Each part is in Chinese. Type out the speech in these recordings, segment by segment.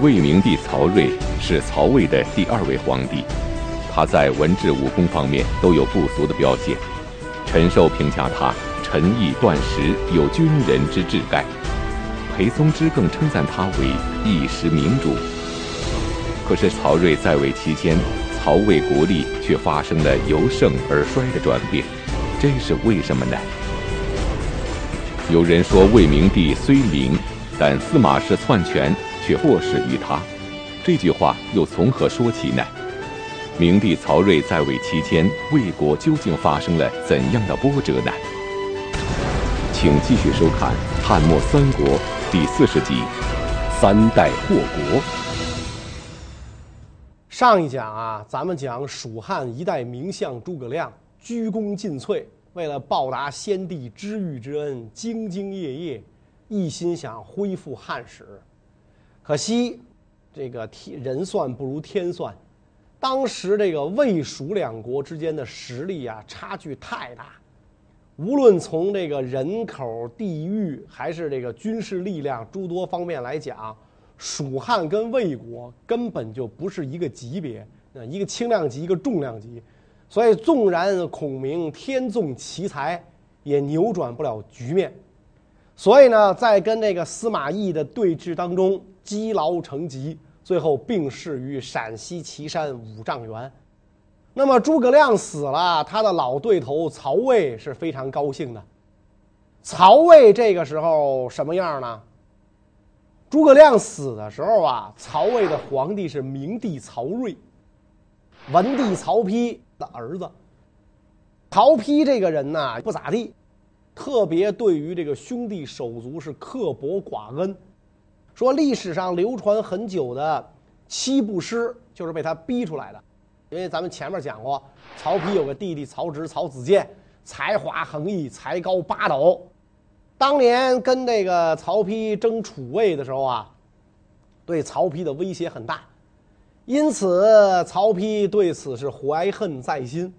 魏明帝曹睿是曹魏的第二位皇帝，他在文治武功方面都有不俗的表现。陈寿评价他沉毅断实，有军人之志概；裴松之更称赞他为一时明主。可是曹睿在位期间，曹魏国力却发生了由盛而衰的转变，这是为什么呢？有人说魏明帝虽明，但司马氏篡权。却过失于他，这句话又从何说起呢？明帝曹睿在位期间，魏国究竟发生了怎样的波折呢？请继续收看《汉末三国》第四十集《三代祸国》。上一讲啊，咱们讲蜀汉一代名相诸葛亮鞠躬尽瘁，为了报答先帝知遇之恩，兢兢业业，一心想恢复汉室。可惜，这个天人算不如天算。当时这个魏蜀两国之间的实力啊，差距太大。无论从这个人口、地域，还是这个军事力量诸多方面来讲，蜀汉跟魏国根本就不是一个级别。一个轻量级，一个重量级。所以，纵然孔明天纵奇才，也扭转不了局面。所以呢，在跟这个司马懿的对峙当中，积劳成疾，最后病逝于陕西岐山五丈原。那么诸葛亮死了，他的老对头曹魏是非常高兴的。曹魏这个时候什么样呢？诸葛亮死的时候啊，曹魏的皇帝是明帝曹睿，文帝曹丕的儿子。曹丕这个人呢，不咋地，特别对于这个兄弟手足是刻薄寡恩。说历史上流传很久的七步诗就是被他逼出来的，因为咱们前面讲过，曹丕有个弟弟曹植、曹子建，才华横溢，才高八斗。当年跟这个曹丕争楚魏的时候啊，对曹丕的威胁很大，因此曹丕对此是怀恨在心。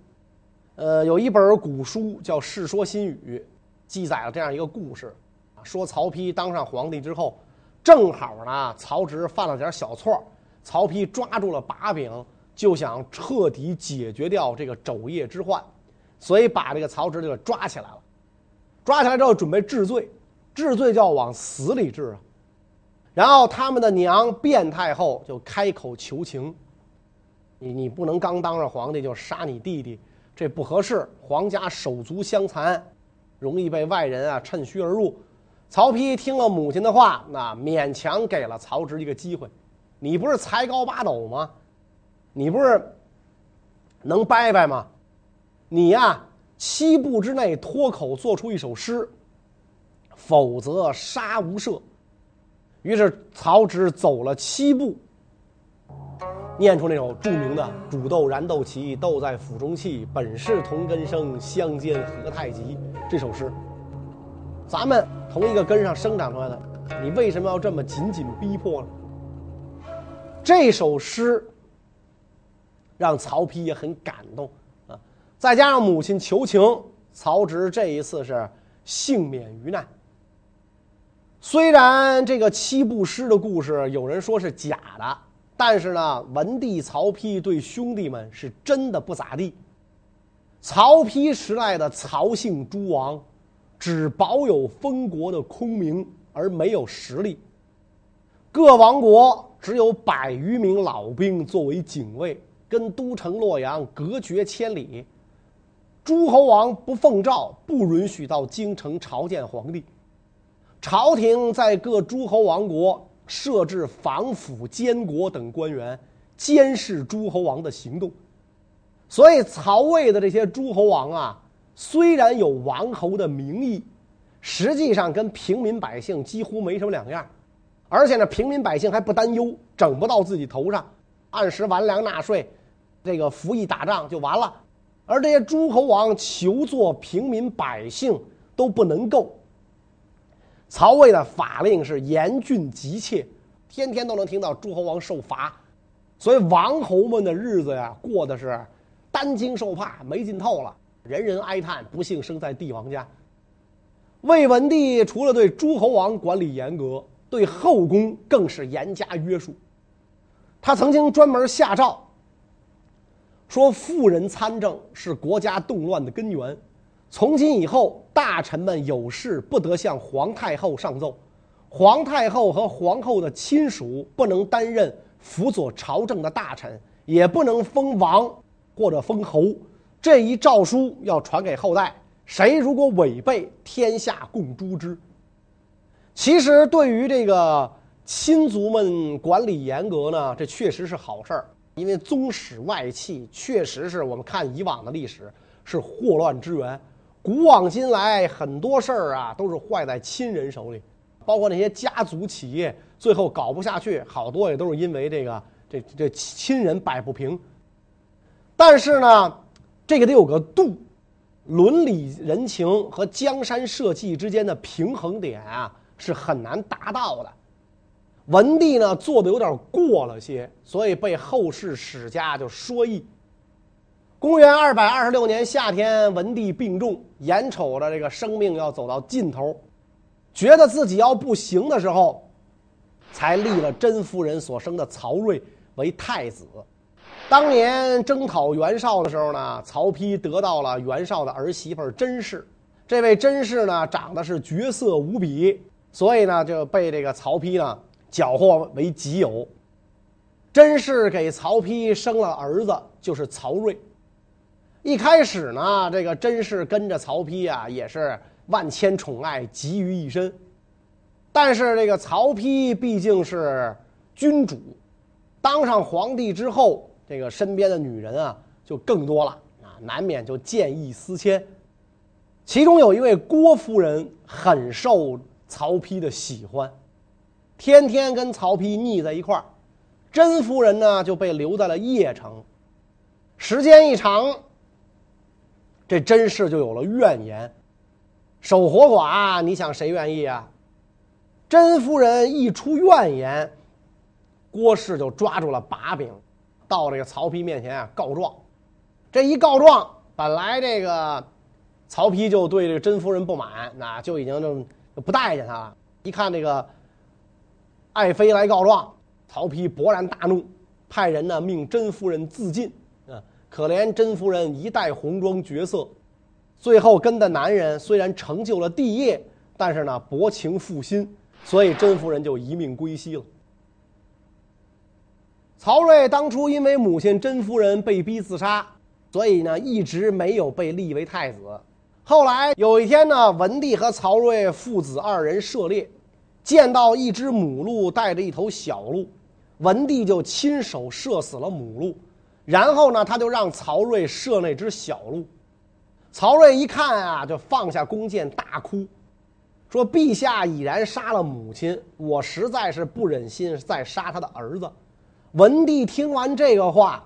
呃，有一本古书叫《世说新语》，记载了这样一个故事，说曹丕当上皇帝之后。正好呢，曹植犯了点小错，曹丕抓住了把柄，就想彻底解决掉这个肘腋之患，所以把这个曹植就抓起来了。抓起来之后准备治罪，治罪就要往死里治啊。然后他们的娘卞太后就开口求情：“你你不能刚当上皇帝就杀你弟弟，这不合适。皇家手足相残，容易被外人啊趁虚而入。”曹丕听了母亲的话，那勉强给了曹植一个机会。你不是才高八斗吗？你不是能掰掰吗？你呀，七步之内脱口做出一首诗，否则杀无赦。于是曹植走了七步，念出那首著名的“煮豆燃豆萁，豆在釜中泣。本是同根生，相煎何太急”这首诗。咱们同一个根上生长出来的，你为什么要这么紧紧逼迫呢？这首诗让曹丕也很感动啊！再加上母亲求情，曹植这一次是幸免于难。虽然这个七步诗的故事有人说是假的，但是呢，文帝曹丕对兄弟们是真的不咋地。曹丕时代的曹姓诸王。只保有封国的空名，而没有实力。各王国只有百余名老兵作为警卫，跟都城洛阳隔绝千里。诸侯王不奉诏，不允许到京城朝见皇帝。朝廷在各诸侯王国设置防府、监国等官员，监视诸侯王的行动。所以，曹魏的这些诸侯王啊。虽然有王侯的名义，实际上跟平民百姓几乎没什么两样，而且呢，平民百姓还不担忧，整不到自己头上，按时完粮纳税，这个服役打仗就完了。而这些诸侯王求做平民百姓都不能够。曹魏的法令是严峻急切，天天都能听到诸侯王受罚，所以王侯们的日子呀，过的是担惊受怕，没劲透了。人人哀叹，不幸生在帝王家。魏文帝除了对诸侯王管理严格，对后宫更是严加约束。他曾经专门下诏说：“妇人参政是国家动乱的根源，从今以后，大臣们有事不得向皇太后上奏，皇太后和皇后的亲属不能担任辅佐朝政的大臣，也不能封王或者封侯。这一诏书要传给后代，谁如果违背，天下共诛之。”其实，对于这个。亲族们管理严格呢，这确实是好事儿，因为宗室外戚确实是我们看以往的历史是祸乱之源。古往今来，很多事儿啊都是坏在亲人手里，包括那些家族企业最后搞不下去，好多也都是因为这个这这亲人摆不平。但是呢，这个得有个度，伦理人情和江山社稷之间的平衡点啊是很难达到的。文帝呢做的有点过了些，所以被后世史家就说议。公元二百二十六年夏天，文帝病重，眼瞅着这个生命要走到尽头，觉得自己要不行的时候，才立了甄夫人所生的曹睿为太子。当年征讨袁绍的时候呢，曹丕得到了袁绍的儿媳妇甄氏，这位甄氏呢长得是绝色无比，所以呢就被这个曹丕呢。缴获为己有。甄氏给曹丕生了儿子，就是曹睿。一开始呢，这个甄氏跟着曹丕啊，也是万千宠爱集于一身。但是这个曹丕毕竟是君主，当上皇帝之后，这个身边的女人啊就更多了啊，难免就见异思迁。其中有一位郭夫人很受曹丕的喜欢。天天跟曹丕腻在一块儿，甄夫人呢就被留在了邺城。时间一长，这甄氏就有了怨言。守活寡，你想谁愿意啊？甄夫人一出怨言，郭氏就抓住了把柄，到这个曹丕面前啊告状。这一告状，本来这个曹丕就对这个甄夫人不满，那就已经就不待见他了。一看这个。爱妃来告状，曹丕勃然大怒，派人呢命甄夫人自尽。可怜甄夫人一代红妆绝色，最后跟的男人虽然成就了帝业，但是呢薄情负心，所以甄夫人就一命归西了。曹睿当初因为母亲甄夫人被逼自杀，所以呢一直没有被立为太子。后来有一天呢，文帝和曹睿父子二人射猎。见到一只母鹿带着一头小鹿，文帝就亲手射死了母鹿，然后呢，他就让曹睿射那只小鹿。曹睿一看啊，就放下弓箭大哭，说：“陛下已然杀了母亲，我实在是不忍心再杀他的儿子。”文帝听完这个话，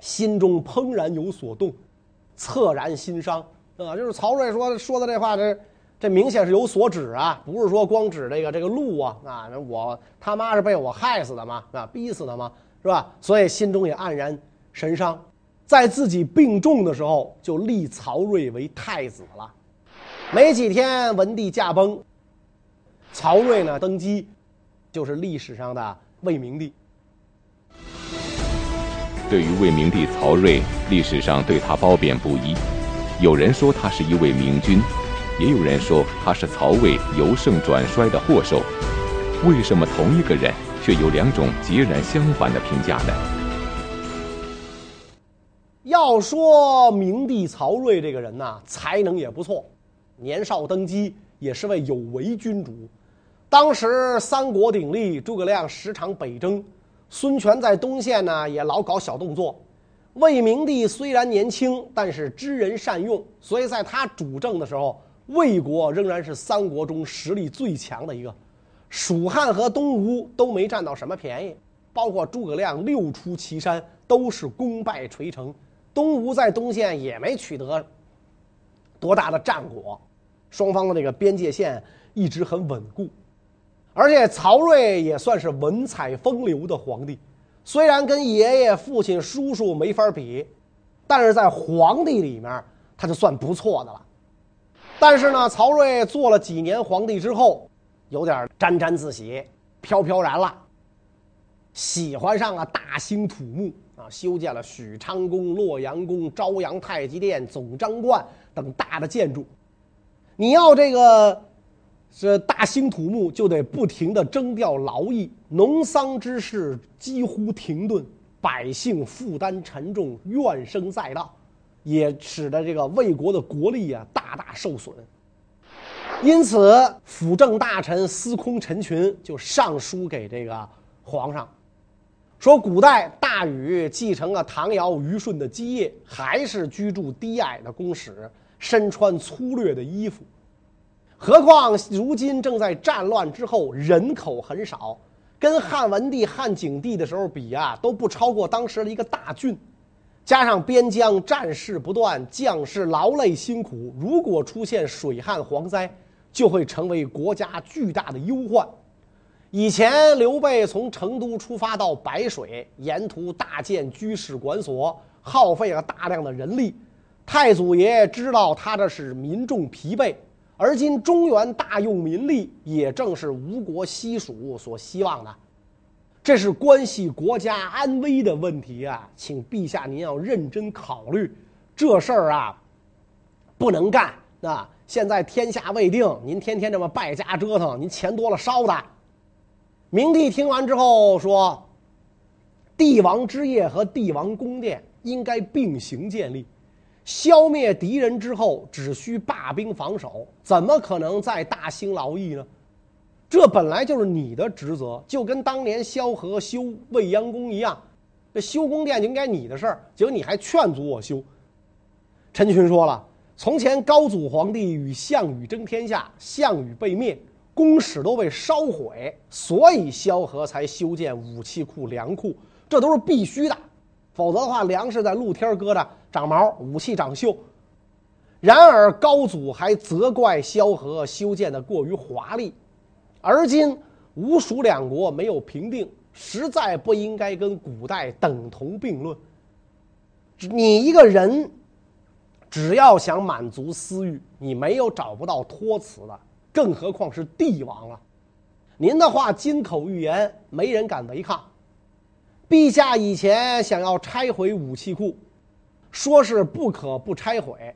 心中怦然有所动，恻然心伤啊，就是曹睿说说的这话这。这明显是有所指啊，不是说光指这个这个鹿啊啊！我他妈是被我害死的吗？啊，逼死的吗？是吧？所以心中也黯然神伤，在自己病重的时候就立曹睿为太子了。没几天，文帝驾崩，曹睿呢登基，就是历史上的魏明帝。对于魏明帝曹睿，历史上对他褒贬不一，有人说他是一位明君。也有人说他是曹魏由盛转衰的祸首，为什么同一个人却有两种截然相反的评价呢？要说明帝曹睿这个人呐，才能也不错，年少登基也是位有为君主。当时三国鼎立，诸葛亮时常北征，孙权在东线呢也老搞小动作。魏明帝虽然年轻，但是知人善用，所以在他主政的时候。魏国仍然是三国中实力最强的一个，蜀汉和东吴都没占到什么便宜，包括诸葛亮六出祁山都是功败垂成，东吴在东线也没取得多大的战果，双方的这个边界线一直很稳固，而且曹睿也算是文采风流的皇帝，虽然跟爷爷、父亲、叔叔没法比，但是在皇帝里面他就算不错的了。但是呢，曹睿做了几年皇帝之后，有点沾沾自喜、飘飘然了，喜欢上了大兴土木啊，修建了许昌宫、洛阳宫、朝阳太极殿、总章观等大的建筑。你要这个是大兴土木，就得不停地征调劳役，农桑之事几乎停顿，百姓负担沉重，怨声载道。也使得这个魏国的国力啊大大受损，因此辅政大臣司空陈群就上书给这个皇上，说古代大禹继承了唐尧虞舜的基业，还是居住低矮的宫室，身穿粗略的衣服，何况如今正在战乱之后，人口很少，跟汉文帝、汉景帝的时候比啊，都不超过当时的一个大郡。加上边疆战事不断，将士劳累辛苦，如果出现水旱蝗灾，就会成为国家巨大的忧患。以前刘备从成都出发到白水，沿途大建居士馆所，耗费了大量的人力。太祖爷知道他这是民众疲惫，而今中原大用民力，也正是吴国西蜀所希望的。这是关系国家安危的问题啊，请陛下您要认真考虑，这事儿啊，不能干啊！现在天下未定，您天天这么败家折腾，您钱多了烧的。明帝听完之后说：“帝王之业和帝王宫殿应该并行建立，消灭敌人之后，只需罢兵防守，怎么可能再大兴劳役呢？”这本来就是你的职责，就跟当年萧何修未央宫一样，这修宫殿就应该你的事儿，结果你还劝阻我修。陈群说了，从前高祖皇帝与项羽争天下，项羽被灭，宫室都被烧毁，所以萧何才修建武器库、粮库，这都是必须的，否则的话，粮食在露天搁着长毛，武器长锈。然而高祖还责怪萧何修建的过于华丽。而今吴蜀两国没有平定，实在不应该跟古代等同并论。你一个人，只要想满足私欲，你没有找不到托词的，更何况是帝王了。您的话金口玉言，没人敢违抗。陛下以前想要拆毁武器库，说是不可不拆毁，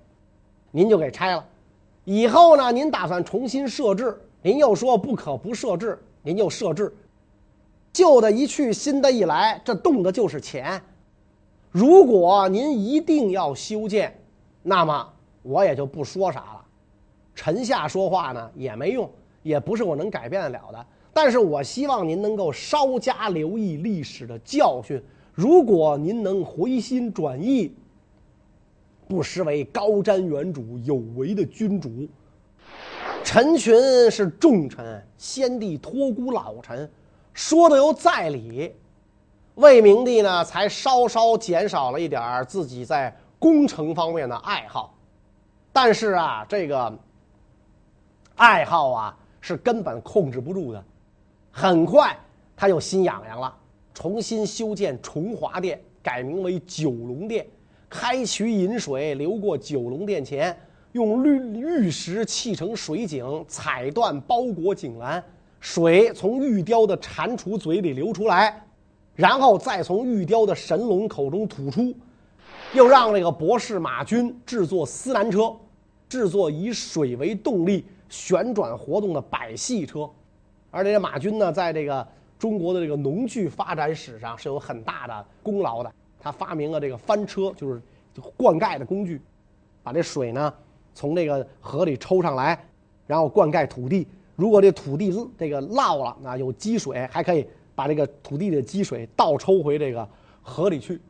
您就给拆了。以后呢，您打算重新设置。您又说不可不设置，您又设置，旧的一去，新的一来，这动的就是钱。如果您一定要修建，那么我也就不说啥了。臣下说话呢也没用，也不是我能改变得了的。但是我希望您能够稍加留意历史的教训。如果您能回心转意，不失为高瞻远瞩、有为的君主。陈群是重臣，先帝托孤老臣，说的又在理。魏明帝呢，才稍稍减少了一点自己在工程方面的爱好，但是啊，这个爱好啊是根本控制不住的。很快他又心痒痒了，重新修建崇华殿，改名为九龙殿，开渠引水流过九龙殿前。用绿玉石砌成水井，彩缎包裹井栏，水从玉雕的蟾蜍嘴里流出来，然后再从玉雕的神龙口中吐出。又让那个博士马军制作司南车，制作以水为动力旋转活动的百戏车。而且马军呢，在这个中国的这个农具发展史上是有很大的功劳的。他发明了这个翻车，就是灌溉的工具，把这水呢。从这个河里抽上来，然后灌溉土地。如果这土地这个涝了，那有积水，还可以把这个土地的积水倒抽回这个河里去。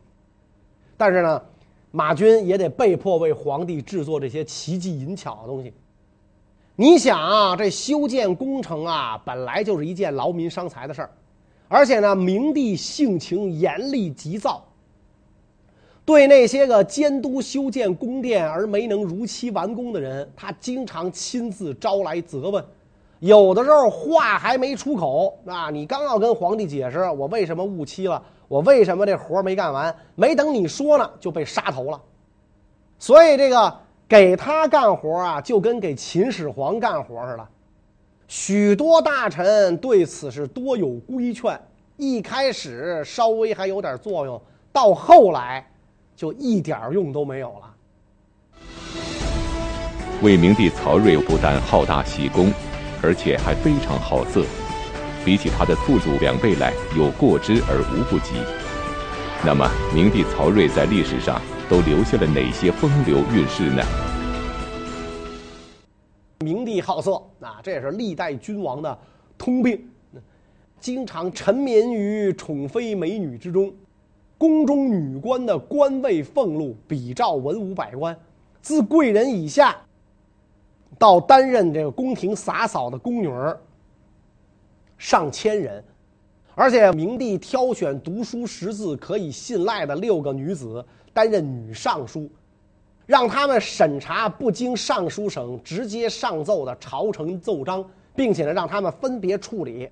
但是呢，马军也得被迫为皇帝制作这些奇技淫巧的东西。你想啊，这修建工程啊，本来就是一件劳民伤财的事儿，而且呢，明帝性情严厉急躁。对那些个监督修建宫殿而没能如期完工的人，他经常亲自招来责问。有的时候话还没出口，啊，你刚要跟皇帝解释我为什么误期了，我为什么这活没干完，没等你说呢，就被杀头了。所以这个给他干活啊，就跟给秦始皇干活似的。许多大臣对此是多有规劝。一开始稍微还有点作用，到后来就一点用都没有了。魏明帝曹睿不但好大喜功，而且还非常好色，比起他的父祖两辈来，有过之而无不及。那么，明帝曹睿在历史上都留下了哪些风流韵事呢？明帝好色啊，这也是历代君王的通病。经常沉湎于宠妃美女之中，宫中女官的官位俸禄比照文武百官，自贵人以下到担任这个宫廷洒扫的宫女儿上千人，而且明帝挑选读书识字可以信赖的六个女子担任女尚书，让他们审查不经尚书省直接上奏的朝臣奏章，并且呢让他们分别处理。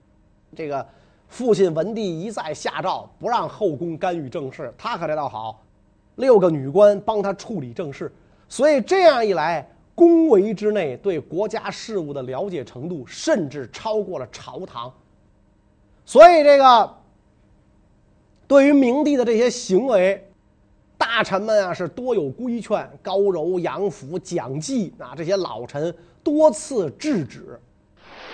这个父亲文帝一再下诏不让后宫干预政事，他可这倒好，六个女官帮他处理政事，所以这样一来，宫闱之内对国家事务的了解程度甚至超过了朝堂。所以这个对于明帝的这些行为，大臣们啊是多有规劝，高柔、杨府、蒋济啊这些老臣多次制止。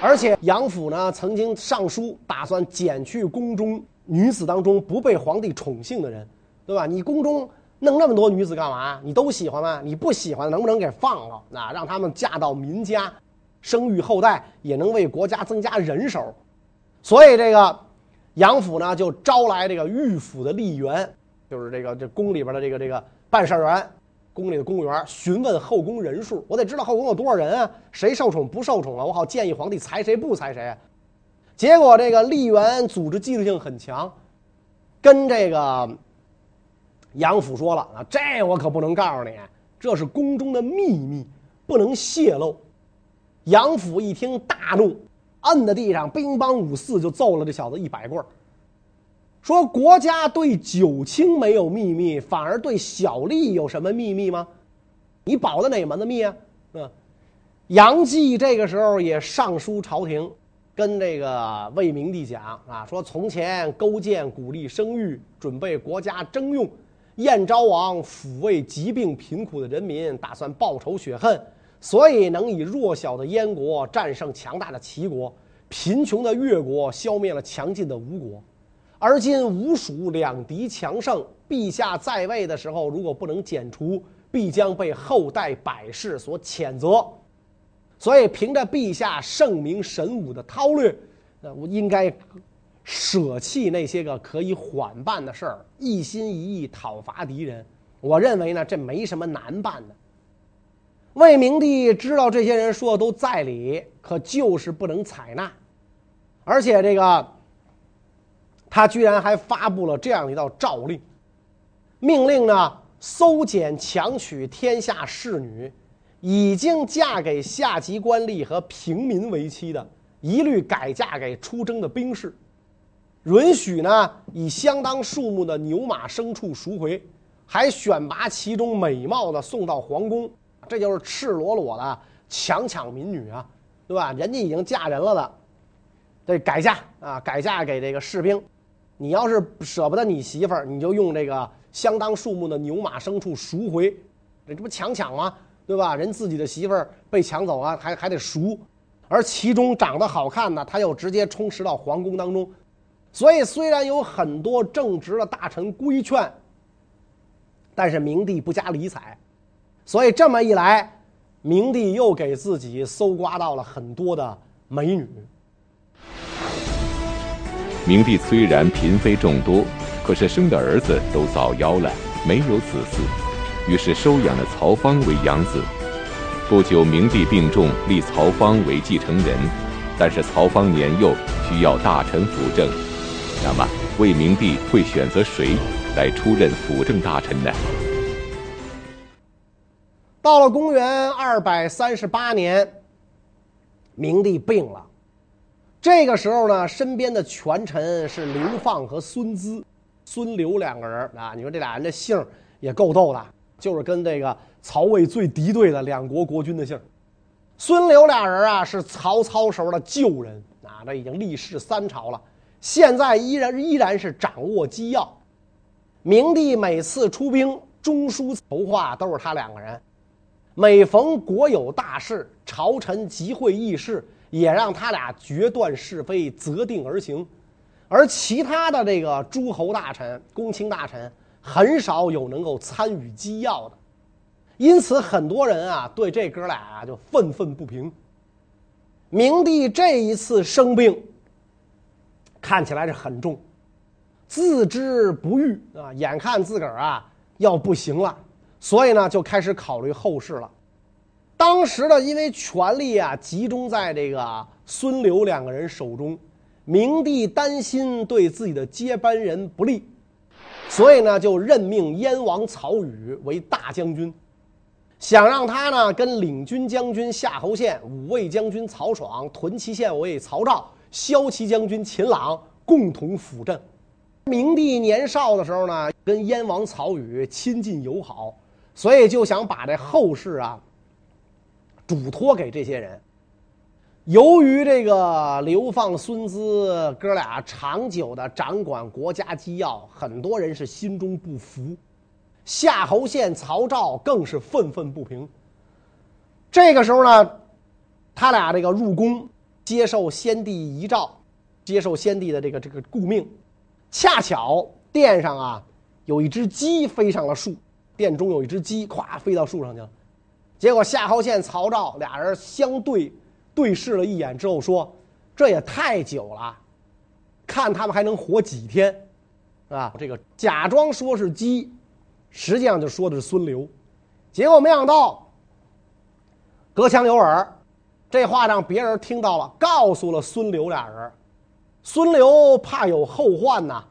而且杨府呢，曾经上书打算减去宫中女子当中不被皇帝宠幸的人，对吧？你宫中弄那么多女子干嘛？你都喜欢吗？你不喜欢，能不能给放了？啊，让他们嫁到民家，生育后代，也能为国家增加人手。所以这个杨府呢，就招来这个御府的吏员，就是这个这宫里边的这个这个办事员。宫里的公务员询问后宫人数，我得知道后宫有多少人啊？谁受宠不受宠啊？我好建议皇帝裁谁不裁谁？结果这个丽媛组织纪律性很强，跟这个杨府说了啊，这我可不能告诉你，这是宫中的秘密，不能泄露。杨府一听大怒，摁在地上，乒乓五四就揍了这小子一百棍儿。说国家对九卿没有秘密，反而对小吏有什么秘密吗？你保的哪门子密啊？嗯，杨继这个时候也上书朝廷，跟这个魏明帝讲啊，说从前勾践鼓励生育，准备国家征用，燕昭王抚慰疾病贫苦的人民，打算报仇雪恨，所以能以弱小的燕国战胜强大的齐国，贫穷的越国消灭了强劲的吴国。而今吴蜀两敌强盛，陛下在位的时候，如果不能剪除，必将被后代百世所谴责。所以，凭着陛下圣明神武的韬略，那我应该舍弃那些个可以缓办的事儿，一心一意讨伐敌人。我认为呢，这没什么难办的。魏明帝知道这些人说的都在理，可就是不能采纳，而且这个。他居然还发布了这样一道诏令，命令呢，搜检强娶天下士女，已经嫁给下级官吏和平民为妻的，一律改嫁给出征的兵士，允许呢以相当数目的牛马牲畜赎回，还选拔其中美貌的送到皇宫，这就是赤裸裸的强抢民女啊，对吧？人家已经嫁人了的，得改嫁啊，改嫁给这个士兵。你要是舍不得你媳妇儿，你就用这个相当数目的牛马牲畜赎回，这这不强抢吗？对吧？人自己的媳妇儿被抢走了，还还得赎，而其中长得好看的，他又直接充实到皇宫当中。所以虽然有很多正直的大臣规劝，但是明帝不加理睬。所以这么一来，明帝又给自己搜刮到了很多的美女。明帝虽然嫔妃众多，可是生的儿子都早夭了，没有子嗣，于是收养了曹芳为养子。不久，明帝病重，立曹芳为继承人，但是曹芳年幼，需要大臣辅政。那么，魏明帝会选择谁来出任辅政大臣呢？到了公元二百三十八年，明帝病了。这个时候呢，身边的权臣是刘放和孙资、孙刘两个人啊。你说这俩人的姓也够逗的，就是跟这个曹魏最敌对的两国国君的姓。孙刘俩人啊，是曹操时候的旧人啊，这已经历仕三朝了，现在依然依然是掌握机要。明帝每次出兵，中书筹划都是他两个人。每逢国有大事，朝臣集会议事，也让他俩决断是非，择定而行。而其他的这个诸侯大臣、公卿大臣，很少有能够参与机要的。因此，很多人啊对这哥俩啊就愤愤不平。明帝这一次生病，看起来是很重，自知不愈啊，眼看自个儿啊要不行了，所以呢就开始考虑后事了。当时呢，因为权力啊集中在这个孙刘两个人手中，明帝担心对自己的接班人不利，所以呢就任命燕王曹宇为大将军。想让他呢跟领军将军夏侯宪、五位将军曹爽、屯骑县尉曹昭、骁骑将军秦朗共同辅政。明帝年少的时候呢，跟燕王曹宇亲近友好，所以就想把这后事啊嘱托给这些人。由于这个刘放、孙资哥俩长久的掌管国家机要，很多人是心中不服。夏侯宪、曹昭更是愤愤不平。这个时候呢，他俩这个入宫接受先帝遗诏，接受先帝的这个这个顾命，恰巧殿上啊有一只鸡飞上了树，殿中有一只鸡，咵飞到树上去了。结果夏侯宪、曹昭俩人相对对视了一眼之后说：“这也太久了，看他们还能活几天，啊？”这个假装说是鸡。实际上就说的是孙刘，结果没想到隔墙有耳，这话让别人听到了，告诉了孙刘俩人。孙刘怕有后患呐，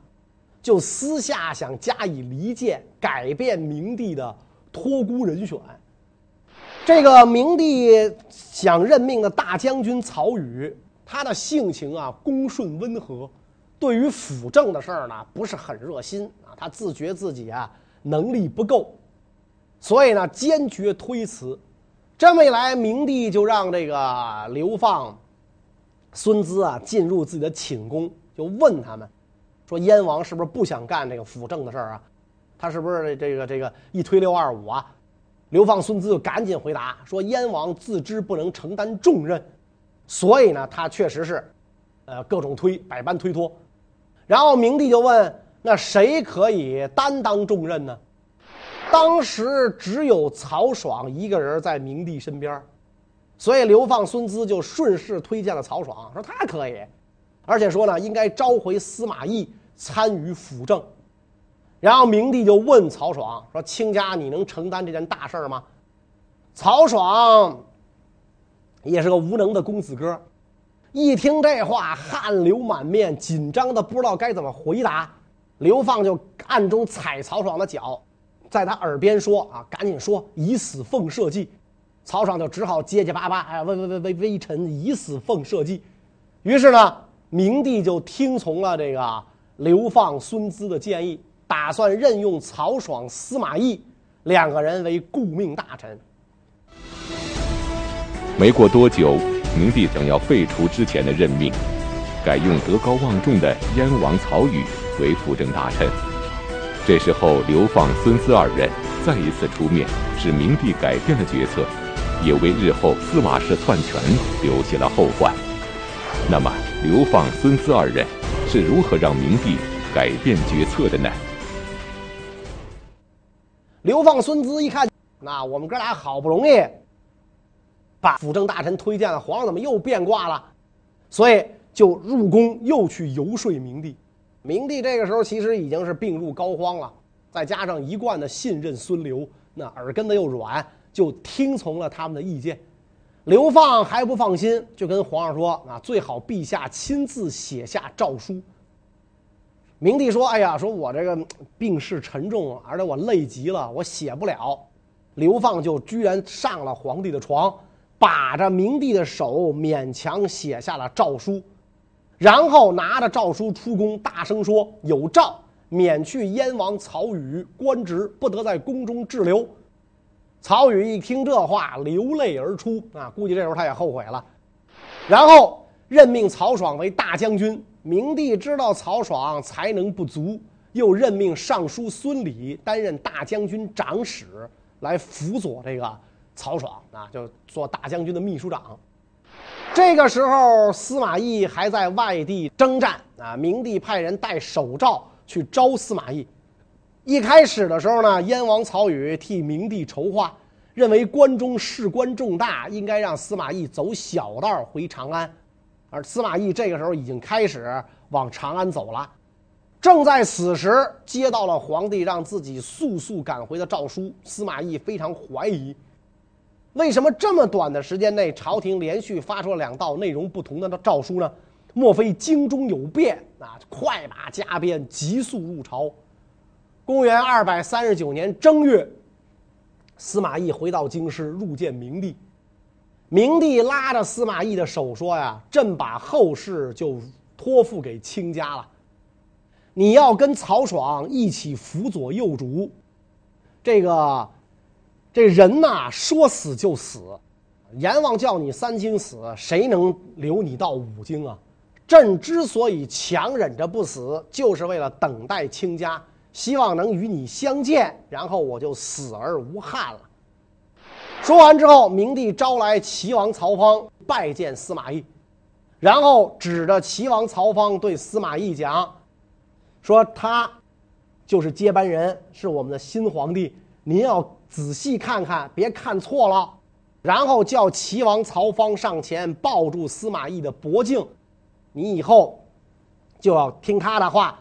就私下想加以离间，改变明帝的托孤人选。这个明帝想任命的大将军曹宇，他的性情啊恭顺温和，对于辅政的事儿呢不是很热心啊，他自觉自己啊。能力不够，所以呢坚决推辞。这么一来，明帝就让这个刘放、孙资啊进入自己的寝宫，就问他们说：“燕王是不是不想干这个辅政的事儿啊？他是不是这个这个一推六二五啊？”刘放、孙资就赶紧回答说：“燕王自知不能承担重任，所以呢，他确实是，呃，各种推，百般推脱。”然后明帝就问。那谁可以担当重任呢？当时只有曹爽一个人在明帝身边，所以刘放、孙资就顺势推荐了曹爽，说他可以，而且说呢应该召回司马懿参与辅政。然后明帝就问曹爽说：“卿家你能承担这件大事吗？”曹爽也是个无能的公子哥，一听这话汗流满面，紧张的不知道该怎么回答。刘放就暗中踩曹爽的脚，在他耳边说：“啊，赶紧说，以死奉社稷。”曹爽就只好结结巴巴：“哎，微微微微微臣以死奉社稷。”于是呢，明帝就听从了这个刘放、孙资的建议，打算任用曹爽、司马懿两个人为顾命大臣。没过多久，明帝想要废除之前的任命，改用德高望重的燕王曹宇。为辅政大臣，这时候刘放、孙思二人再一次出面，使明帝改变了决策，也为日后司马氏篡权留下了后患。那么，刘放、孙思二人是如何让明帝改变决策的呢？刘放、孙资一看，那我们哥俩好不容易把辅政大臣推荐了，皇上怎么又变卦了？所以就入宫又去游说明帝。明帝这个时候其实已经是病入膏肓了，再加上一贯的信任孙刘，那耳根子又软，就听从了他们的意见。刘放还不放心，就跟皇上说：“啊，最好陛下亲自写下诏书。”明帝说：“哎呀，说我这个病势沉重，而且我累极了，我写不了。”刘放就居然上了皇帝的床，把着明帝的手，勉强写下了诏书。然后拿着诏书出宫，大声说：“有诏，免去燕王曹宇官职，不得在宫中滞留。”曹宇一听这话，流泪而出啊！估计这时候他也后悔了，然后任命曹爽为大将军。明帝知道曹爽才能不足，又任命尚书孙礼担任大将军长史，来辅佐这个曹爽啊，就做大将军的秘书长。这个时候，司马懿还在外地征战啊。明帝派人带手诏去招司马懿。一开始的时候呢，燕王曹宇替明帝筹划，认为关中事关重大，应该让司马懿走小道回长安。而司马懿这个时候已经开始往长安走了，正在此时接到了皇帝让自己速速赶回的诏书。司马懿非常怀疑，为什么这么短的时间内，朝廷连续发出了两道内容不同的诏书呢？莫非京中有变啊？快马加鞭，急速入朝。公元二百三十九年正月，司马懿回到京师，入见明帝。明帝拉着司马懿的手说：“呀，朕把后事就托付给卿家了。你要跟曹爽一起辅佐幼主。这个这人呐，说死就死。阎王叫你三更死，谁能留你到五更啊？朕之所以强忍着不死，就是为了等待卿家，希望能与你相见，然后我就死而无憾了。”说完之后，明帝招来齐王曹芳拜见司马懿，然后指着齐王曹芳对司马懿讲：“说他就是接班人，是我们的新皇帝，您要仔细看看，别看错了。”然后叫齐王曹芳上前抱住司马懿的脖颈：“你以后就要听他的话，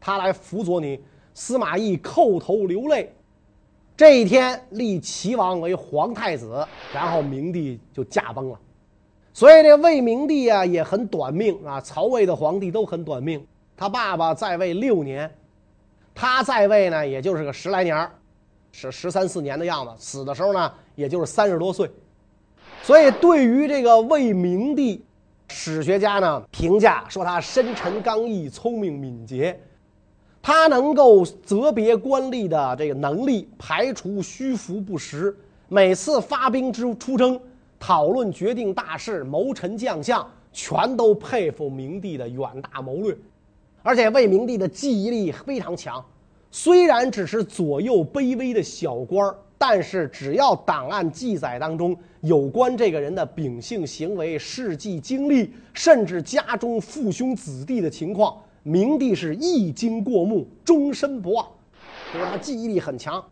他来辅佐你。”司马懿叩头流泪。这一天立齐王为皇太子，然后明帝就驾崩了。所以这魏明帝啊也很短命啊，曹魏的皇帝都很短命。他爸爸在位六年，他在位呢也就是个十来年，是十三四年的样子。死的时候呢也就是三十多岁。所以对于这个魏明帝，史学家呢评价说他深沉刚毅、聪明敏捷。他能够择别官吏的这个能力，排除虚浮不实，每次发兵之出征，讨论决定大事，谋臣将相，全都佩服明帝的远大谋略。而且魏明帝的记忆力非常强，虽然只是左右卑微的小官儿，但是只要档案记载当中有关这个人的秉性行为、事迹经历，甚至家中父兄子弟的情况。明帝是一经过目，终身不忘，因为他记忆力很强，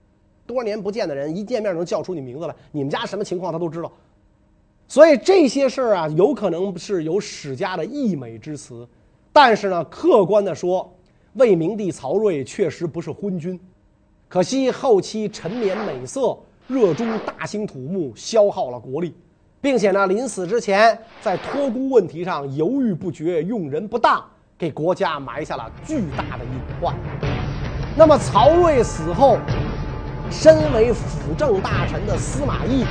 多年不见的人一见面能叫出你名字来，你们家什么情况他都知道。所以这些事儿啊，有可能是有史家的溢美之词，但是呢，客观的说，魏明帝曹睿确实不是昏君，可惜后期沉湎美色，热衷大兴土木，消耗了国力，并且呢，临死之前在托孤问题上犹豫不决，用人不当。给国家埋下了巨大的隐患。那么曹睿死后，身为辅政大臣的司马懿，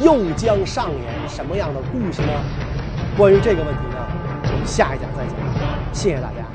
又将上演什么样的故事呢？关于这个问题呢，下一讲再讲。谢谢大家。